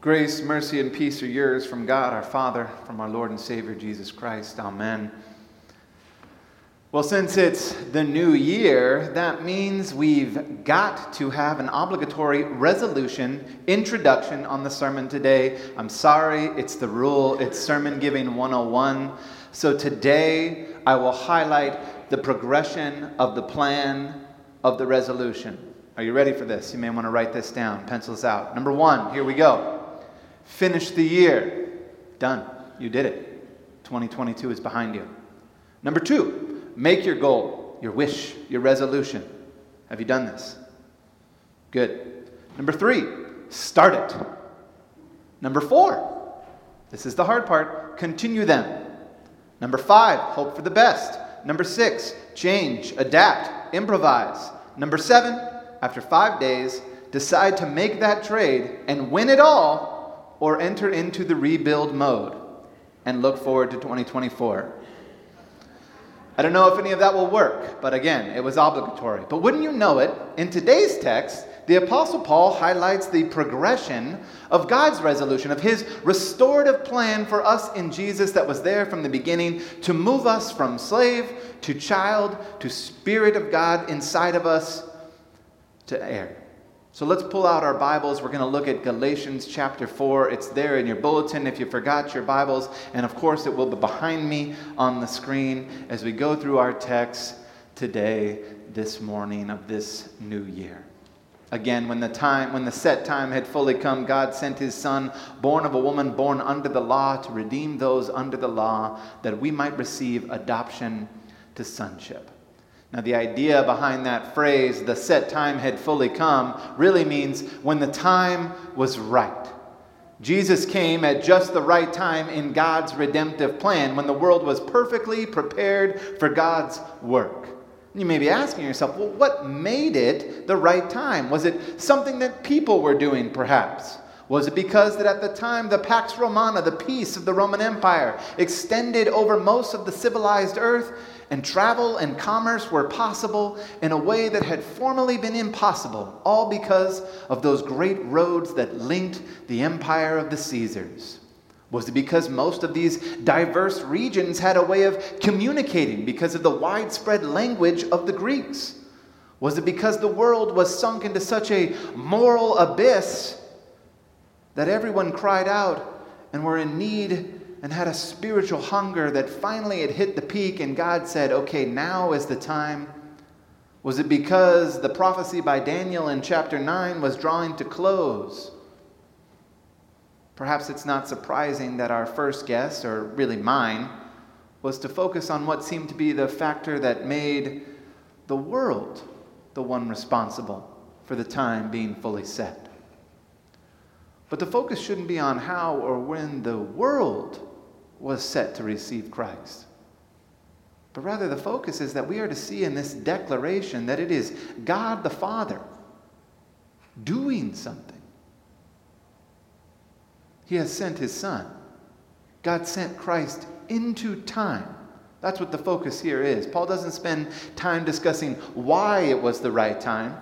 Grace, mercy, and peace are yours from God our Father, from our Lord and Savior Jesus Christ. Amen. Well, since it's the new year, that means we've got to have an obligatory resolution introduction on the sermon today. I'm sorry, it's the rule, it's Sermon Giving 101. So today I will highlight the progression of the plan of the resolution. Are you ready for this? You may want to write this down, pencils out. Number one, here we go. Finish the year. Done. You did it. 2022 is behind you. Number two, make your goal, your wish, your resolution. Have you done this? Good. Number three, start it. Number four, this is the hard part, continue them. Number five, hope for the best. Number six, change, adapt, improvise. Number seven, after five days, decide to make that trade and win it all or enter into the rebuild mode and look forward to 2024. I don't know if any of that will work, but again, it was obligatory. But wouldn't you know it, in today's text, the Apostle Paul highlights the progression of God's resolution, of his restorative plan for us in Jesus that was there from the beginning to move us from slave to child to Spirit of God inside of us to heir. So let's pull out our Bibles. We're going to look at Galatians chapter 4. It's there in your bulletin if you forgot your Bibles. And of course, it will be behind me on the screen as we go through our text today, this morning of this new year. Again, when the time, when the set time had fully come, God sent his son, born of a woman born under the law, to redeem those under the law, that we might receive adoption to sonship. Now, the idea behind that phrase, the set time had fully come, really means when the time was right. Jesus came at just the right time in God's redemptive plan, when the world was perfectly prepared for God's work. You may be asking yourself, well, what made it the right time? Was it something that people were doing, perhaps? Was it because that at the time the Pax Romana, the peace of the Roman Empire, extended over most of the civilized earth? And travel and commerce were possible in a way that had formerly been impossible, all because of those great roads that linked the empire of the Caesars? Was it because most of these diverse regions had a way of communicating because of the widespread language of the Greeks? Was it because the world was sunk into such a moral abyss that everyone cried out and were in need and had a spiritual hunger that finally had hit the peak, and God said, Okay, now is the time? Was it because the prophecy by Daniel in chapter 9 was drawing to close? Perhaps it's not surprising that our first guess, or really mine, was to focus on what seemed to be the factor that made the world the one responsible for the time being fully set. But the focus shouldn't be on how or when the world was set to receive Christ. But rather, the focus is that we are to see in this declaration that it is God the Father doing something. He has sent His Son. God sent Christ into time. That's what the focus here is. Paul doesn't spend time discussing why it was the right time.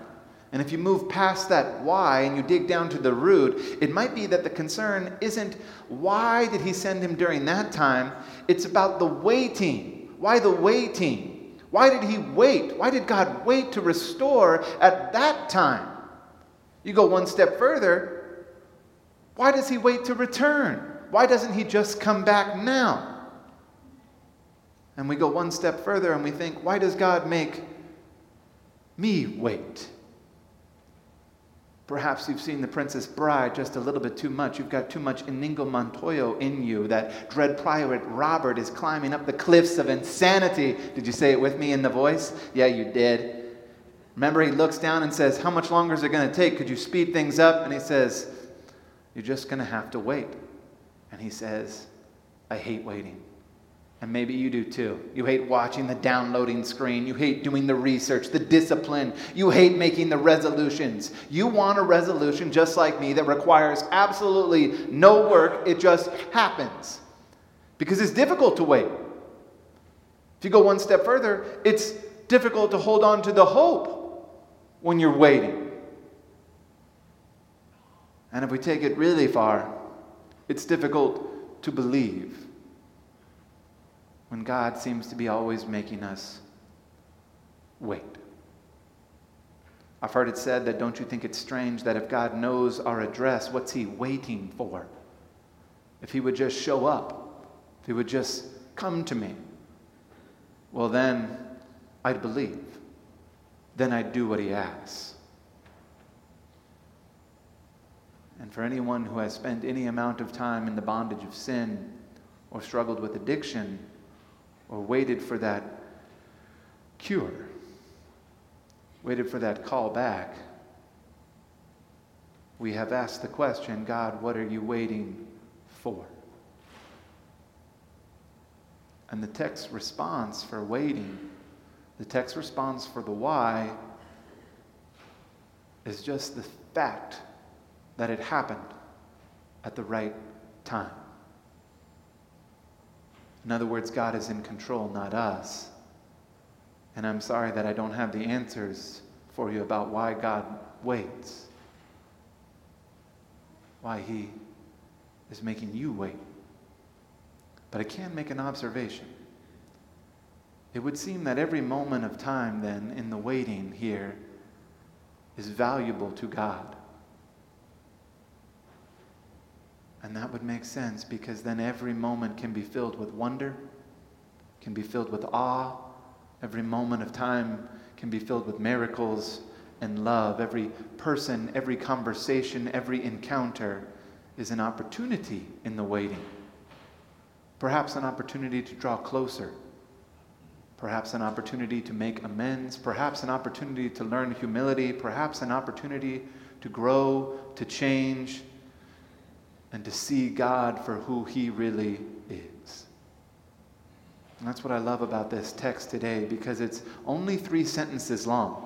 And if you move past that why and you dig down to the root, it might be that the concern isn't why did he send him during that time? It's about the waiting. Why the waiting? Why did he wait? Why did God wait to restore at that time? You go one step further. Why does he wait to return? Why doesn't he just come back now? And we go one step further and we think, why does God make me wait? Perhaps you've seen The Princess Bride just a little bit too much. You've got too much Inigo Montoya in you. That dread pirate Robert is climbing up the cliffs of insanity. Did you say it with me in the voice? Yeah, you did. Remember, he looks down and says, How much longer is it going to take? Could you speed things up? And he says, You're just going to have to wait. And he says, I hate waiting. And maybe you do too. You hate watching the downloading screen. You hate doing the research, the discipline. You hate making the resolutions. You want a resolution just like me that requires absolutely no work, it just happens. Because it's difficult to wait. If you go one step further, it's difficult to hold on to the hope when you're waiting. And if we take it really far, it's difficult to believe when God seems to be always making us wait. I've heard it said that don't you think it's strange that if God knows our address, what's He waiting for? If He would just show up, if He would just come to me, well, then I'd believe. Then I'd do what He asks. And for anyone who has spent any amount of time in the bondage of sin, or struggled with addiction, or waited for that cure, waited for that call back, we have asked the question God, what are you waiting for? And the text response for waiting, the text response for the why, is just the fact that it happened at the right time. In other words, God is in control, not us. And I'm sorry that I don't have the answers for you about why God waits, why He is making you wait. But I can make an observation. It would seem that every moment of time, then, in the waiting here, is valuable to God. And that would make sense because then every moment can be filled with wonder, can be filled with awe. Every moment of time can be filled with miracles and love. Every person, every conversation, every encounter is an opportunity in the waiting. Perhaps an opportunity to draw closer. Perhaps an opportunity to make amends. Perhaps an opportunity to learn humility. Perhaps an opportunity to grow, to change, and to see God for who He really is. And that's what I love about this text today because it's only three sentences long.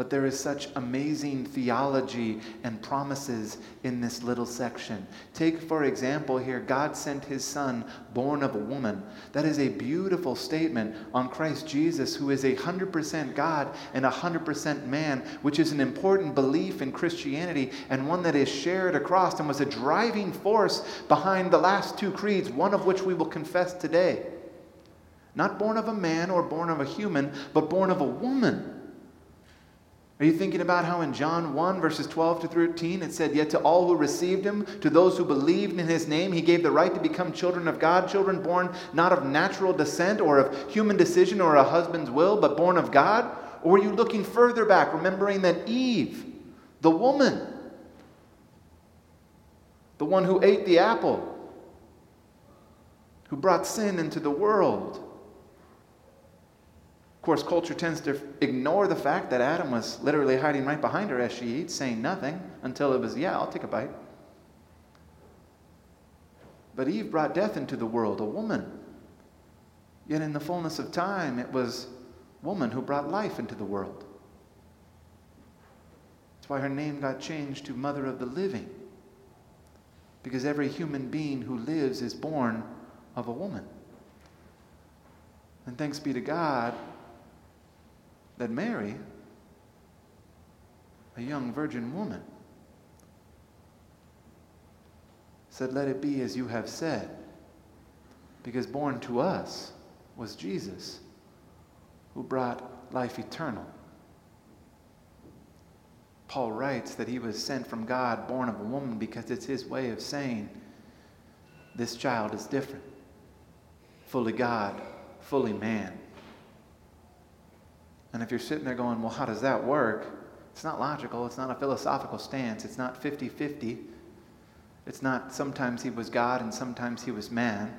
But there is such amazing theology and promises in this little section. Take, for example, here God sent his son, born of a woman. That is a beautiful statement on Christ Jesus, who is a 100% God and a 100% man, which is an important belief in Christianity and one that is shared across and was a driving force behind the last two creeds, one of which we will confess today. Not born of a man or born of a human, but born of a woman are you thinking about how in John 1, verses 12 to 13, it said, Yet to all who received him, to those who believed in his name, he gave the right to become children of God, children born not of natural descent or of human decision or a husband's will, but born of God? Or were you looking further back, remembering that Eve, the woman, the one who ate the apple, who brought sin into the world, course, culture tends to ignore the fact that Adam was literally hiding right behind her as she eats, saying nothing until it was, yeah, I'll take a bite. But Eve brought death into the world, a woman. Yet in the fullness of time, it was woman who brought life into the world. That's why her name got changed to Mother of the Living. Because every human being who lives is born of a woman. And thanks be to God, that Mary, a young virgin woman, said, Let it be as you have said, because born to us was Jesus, who brought life eternal. Paul writes that he was sent from God, born of a woman, because it's his way of saying, This child is different. Fully God, fully man. And if you're sitting there going, well, how does that work? It's not logical. It's not a philosophical stance. It's not 50 50. It's not sometimes he was God and sometimes he was man.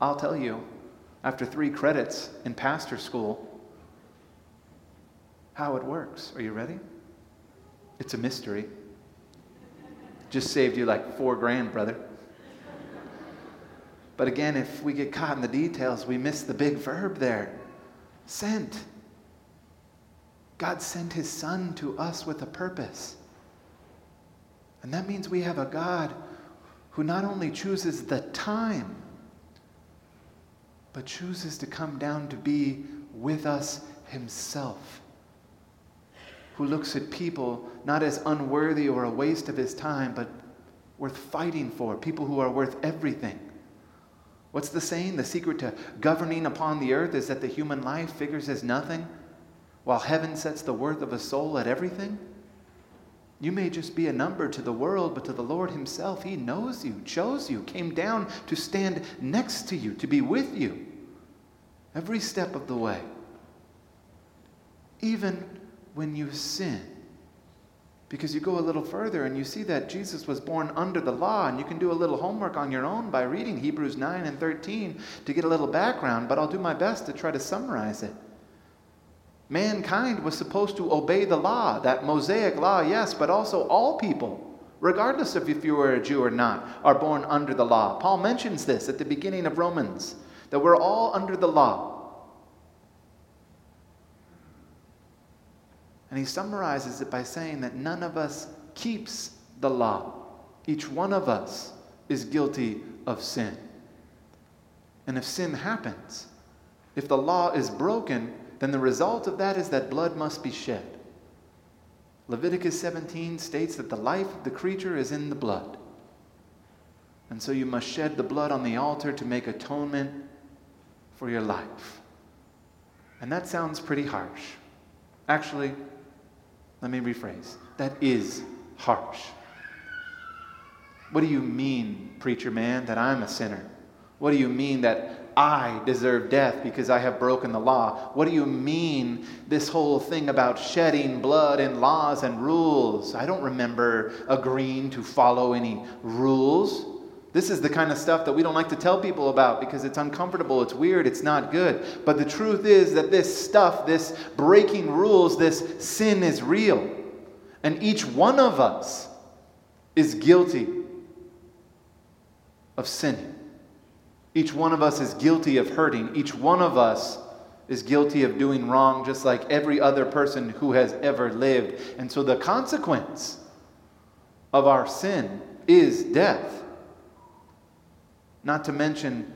I'll tell you, after three credits in pastor school, how it works. Are you ready? It's a mystery. Just saved you like four grand, brother. But again, if we get caught in the details, we miss the big verb there sent. God sent his son to us with a purpose. And that means we have a God who not only chooses the time, but chooses to come down to be with us himself. Who looks at people not as unworthy or a waste of his time, but worth fighting for, people who are worth everything. What's the saying? The secret to governing upon the earth is that the human life figures as nothing, while heaven sets the worth of a soul at everything? You may just be a number to the world, but to the Lord Himself, He knows you, chose you, came down to stand next to you, to be with you every step of the way. Even when you sin. Because you go a little further and you see that Jesus was born under the law, and you can do a little homework on your own by reading Hebrews 9 and 13 to get a little background, but I'll do my best to try to summarize it. Mankind was supposed to obey the law, that Mosaic law, yes, but also all people, regardless of if you were a Jew or not, are born under the law. Paul mentions this at the beginning of Romans, that we're all under the law. And he summarizes it by saying that none of us keeps the law. Each one of us is guilty of sin. And if sin happens, if the law is broken, then the result of that is that blood must be shed. Leviticus 17 states that the life of the creature is in the blood. And so you must shed the blood on the altar to make atonement for your life. And that sounds pretty harsh. Actually, let me rephrase. That is harsh. What do you mean, preacher man, that I'm a sinner? What do you mean that I deserve death because I have broken the law. What do you mean, this whole thing about shedding blood and laws and rules? I don't remember agreeing to follow any rules. This is the kind of stuff that we don't like to tell people about because it's uncomfortable, it's weird, it's not good. But the truth is that this stuff, this breaking rules, this sin is real. And each one of us is guilty of sinning. Each one of us is guilty of hurting. Each one of us is guilty of doing wrong, just like every other person who has ever lived. And so the consequence of our sin is death. Not to mention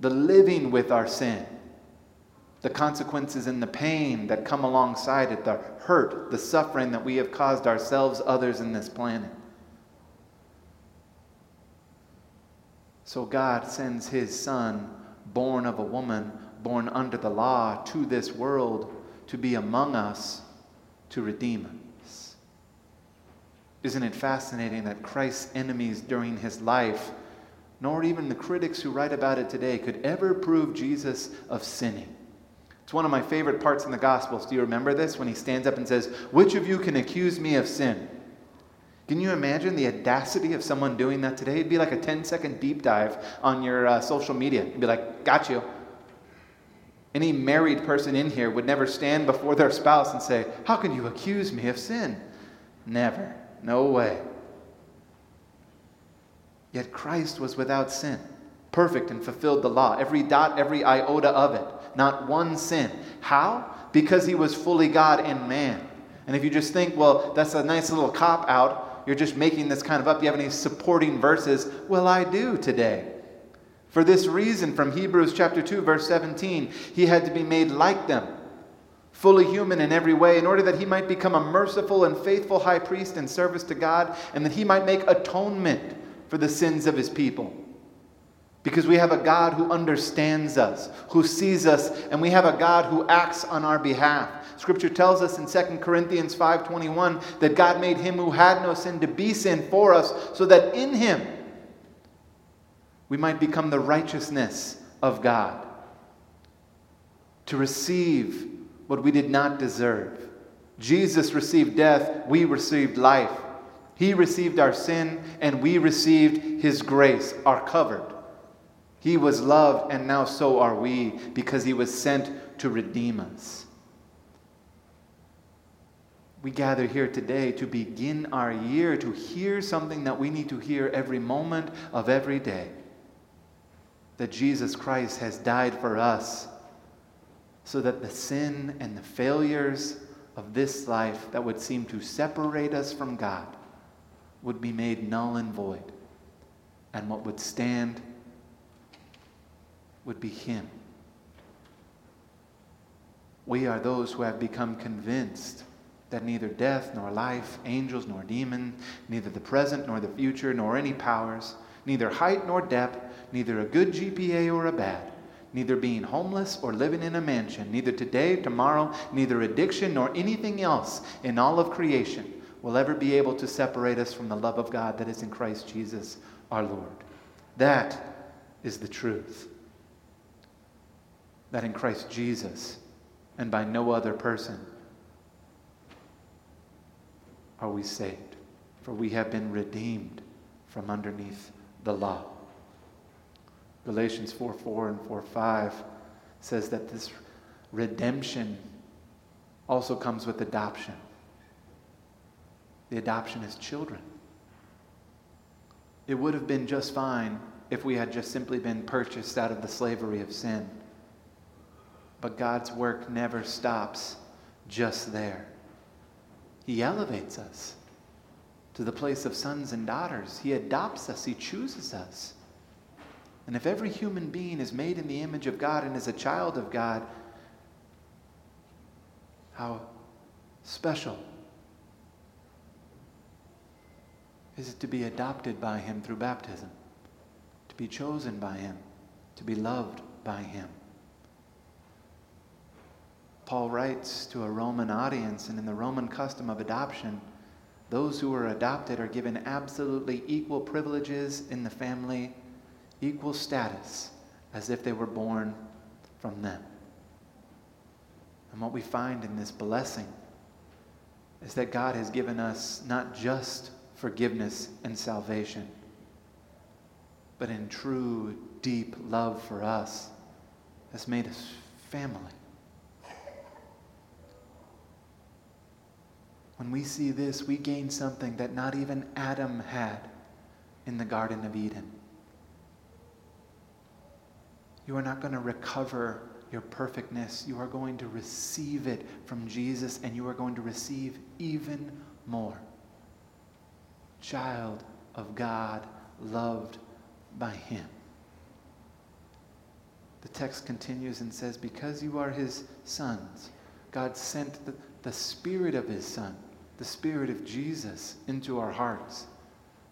the living with our sin, the consequences and the pain that come alongside it, the hurt, the suffering that we have caused ourselves, others, in this planet. So God sends his son, born of a woman, born under the law, to this world to be among us, to redeem us. Isn't it fascinating that Christ's enemies during his life, nor even the critics who write about it today, could ever prove Jesus of sinning? It's one of my favorite parts in the Gospels. Do you remember this? When he stands up and says, Which of you can accuse me of sin? Can you imagine the audacity of someone doing that today? It'd be like a 10 second deep dive on your uh, social media. You'd be like, got you. Any married person in here would never stand before their spouse and say, How can you accuse me of sin? Never. No way. Yet Christ was without sin, perfect and fulfilled the law, every dot, every iota of it, not one sin. How? Because he was fully God and man. And if you just think, well, that's a nice little cop out, you're just making this kind of up. Do you have any supporting verses? Well, I do today. For this reason, from Hebrews chapter 2, verse 17, he had to be made like them, fully human in every way, in order that he might become a merciful and faithful high priest in service to God, and that he might make atonement for the sins of his people. Because we have a God who understands us, who sees us, and we have a God who acts on our behalf. Scripture tells us in 2 Corinthians 5:21 that God made him who had no sin to be sin for us so that in him we might become the righteousness of God. To receive what we did not deserve. Jesus received death, we received life. He received our sin and we received his grace, are covered. He was loved, and now so are we, because he was sent to redeem us. We gather here today to begin our year to hear something that we need to hear every moment of every day that Jesus Christ has died for us so that the sin and the failures of this life that would seem to separate us from God would be made null and void. And what would stand would be Him. We are those who have become convinced that neither death nor life, angels nor demons, neither the present nor the future, nor any powers, neither height nor depth, neither a good GPA or a bad, neither being homeless or living in a mansion, neither today, tomorrow, neither addiction nor anything else in all of creation will ever be able to separate us from the love of God that is in Christ Jesus our Lord. That is the truth. That in Christ Jesus and by no other person are we saved, for we have been redeemed from underneath the law. Galatians 4 4 and 4 5 says that this redemption also comes with adoption. The adoption is children. It would have been just fine if we had just simply been purchased out of the slavery of sin. But God's work never stops just there. He elevates us to the place of sons and daughters. He adopts us, He chooses us. And if every human being is made in the image of God and is a child of God, how special is it to be adopted by Him through baptism, to be chosen by Him, to be loved by Him. Paul writes to a Roman audience, and in the Roman custom of adoption, those who are adopted are given absolutely equal privileges in the family, equal status, as if they were born from them. And what we find in this blessing is that God has given us not just forgiveness and salvation, but in true, deep love for us, has made us family. When we see this, we gain something that not even Adam had in the Garden of Eden. You are not going to recover your perfectness. You are going to receive it from Jesus, and you are going to receive even more. Child of God, loved by Him. The text continues and says, Because you are His sons, God sent the, the Spirit of His Son the Spirit of Jesus into our hearts,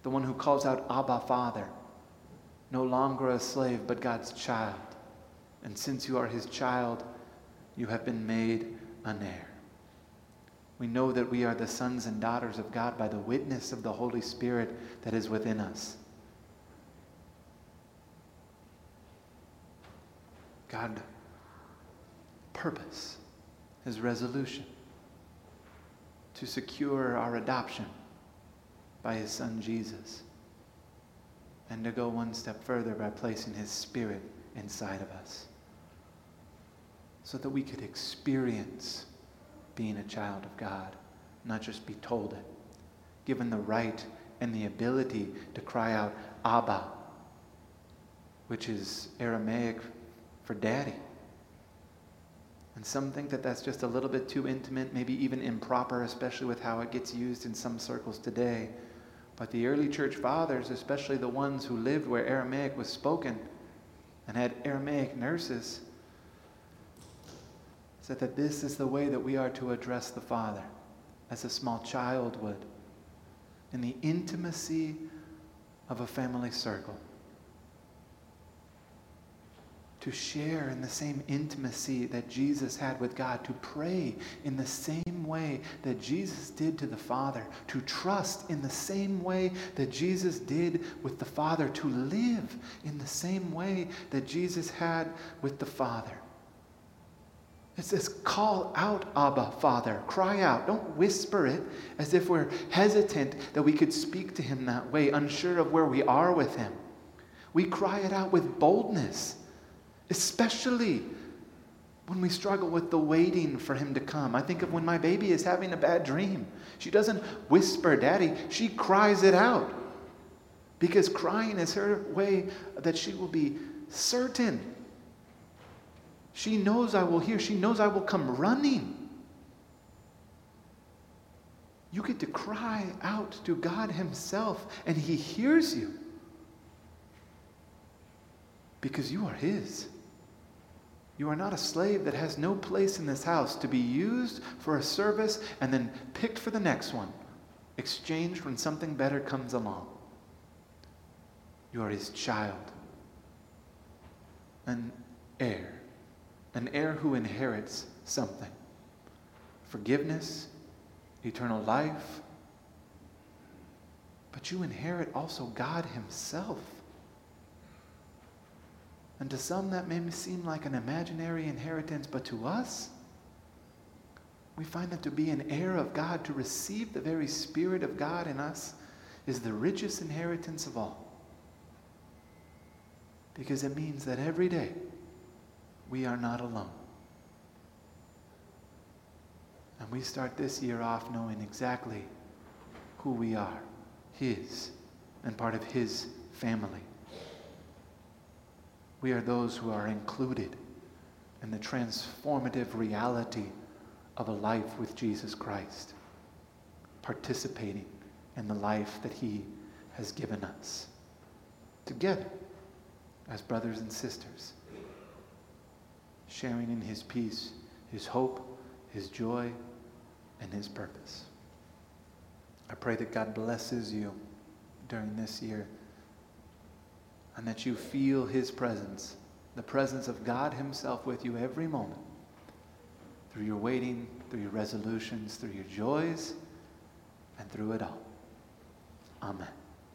the one who calls out, Abba, Father, no longer a slave, but God's child. And since you are his child, you have been made an heir. We know that we are the sons and daughters of God by the witness of the Holy Spirit that is within us. God purpose, his resolution to secure our adoption by his son Jesus, and to go one step further by placing his spirit inside of us so that we could experience being a child of God, not just be told it, given the right and the ability to cry out, Abba, which is Aramaic for daddy. And some think that that's just a little bit too intimate, maybe even improper, especially with how it gets used in some circles today. But the early church fathers, especially the ones who lived where Aramaic was spoken and had Aramaic nurses, said that this is the way that we are to address the Father, as a small child would, in the intimacy of a family circle to share in the same intimacy that Jesus had with God, to pray in the same way that Jesus did to the Father, to trust in the same way that Jesus did with the Father, to live in the same way that Jesus had with the Father. It says, call out, Abba, Father. Cry out. Don't whisper it as if we're hesitant that we could speak to Him that way, unsure of where we are with Him. We cry it out with boldness especially when we struggle with the waiting for him to come. I think of when my baby is having a bad dream. She doesn't whisper, Daddy, she cries it out. Because crying is her way that she will be certain. She knows I will hear, she knows I will come running. You get to cry out to God Himself, and He hears you because you are His. You are not a slave that has no place in this house to be used for a service and then picked for the next one, exchanged when something better comes along. You are his child, an heir, an heir who inherits something forgiveness, eternal life. But you inherit also God Himself. And to some, that may seem like an imaginary inheritance, but to us, we find that to be an heir of God, to receive the very Spirit of God in us, is the richest inheritance of all. Because it means that every day we are not alone. And we start this year off knowing exactly who we are His and part of His family. We are those who are included in the transformative reality of a life with Jesus Christ, participating in the life that He has given us together as brothers and sisters, sharing in His peace, His hope, His joy, and His purpose. I pray that God blesses you during this year and that you feel His presence, the presence of God Himself with you every moment through your waiting, through your resolutions, through your joys, and through it all. Amen.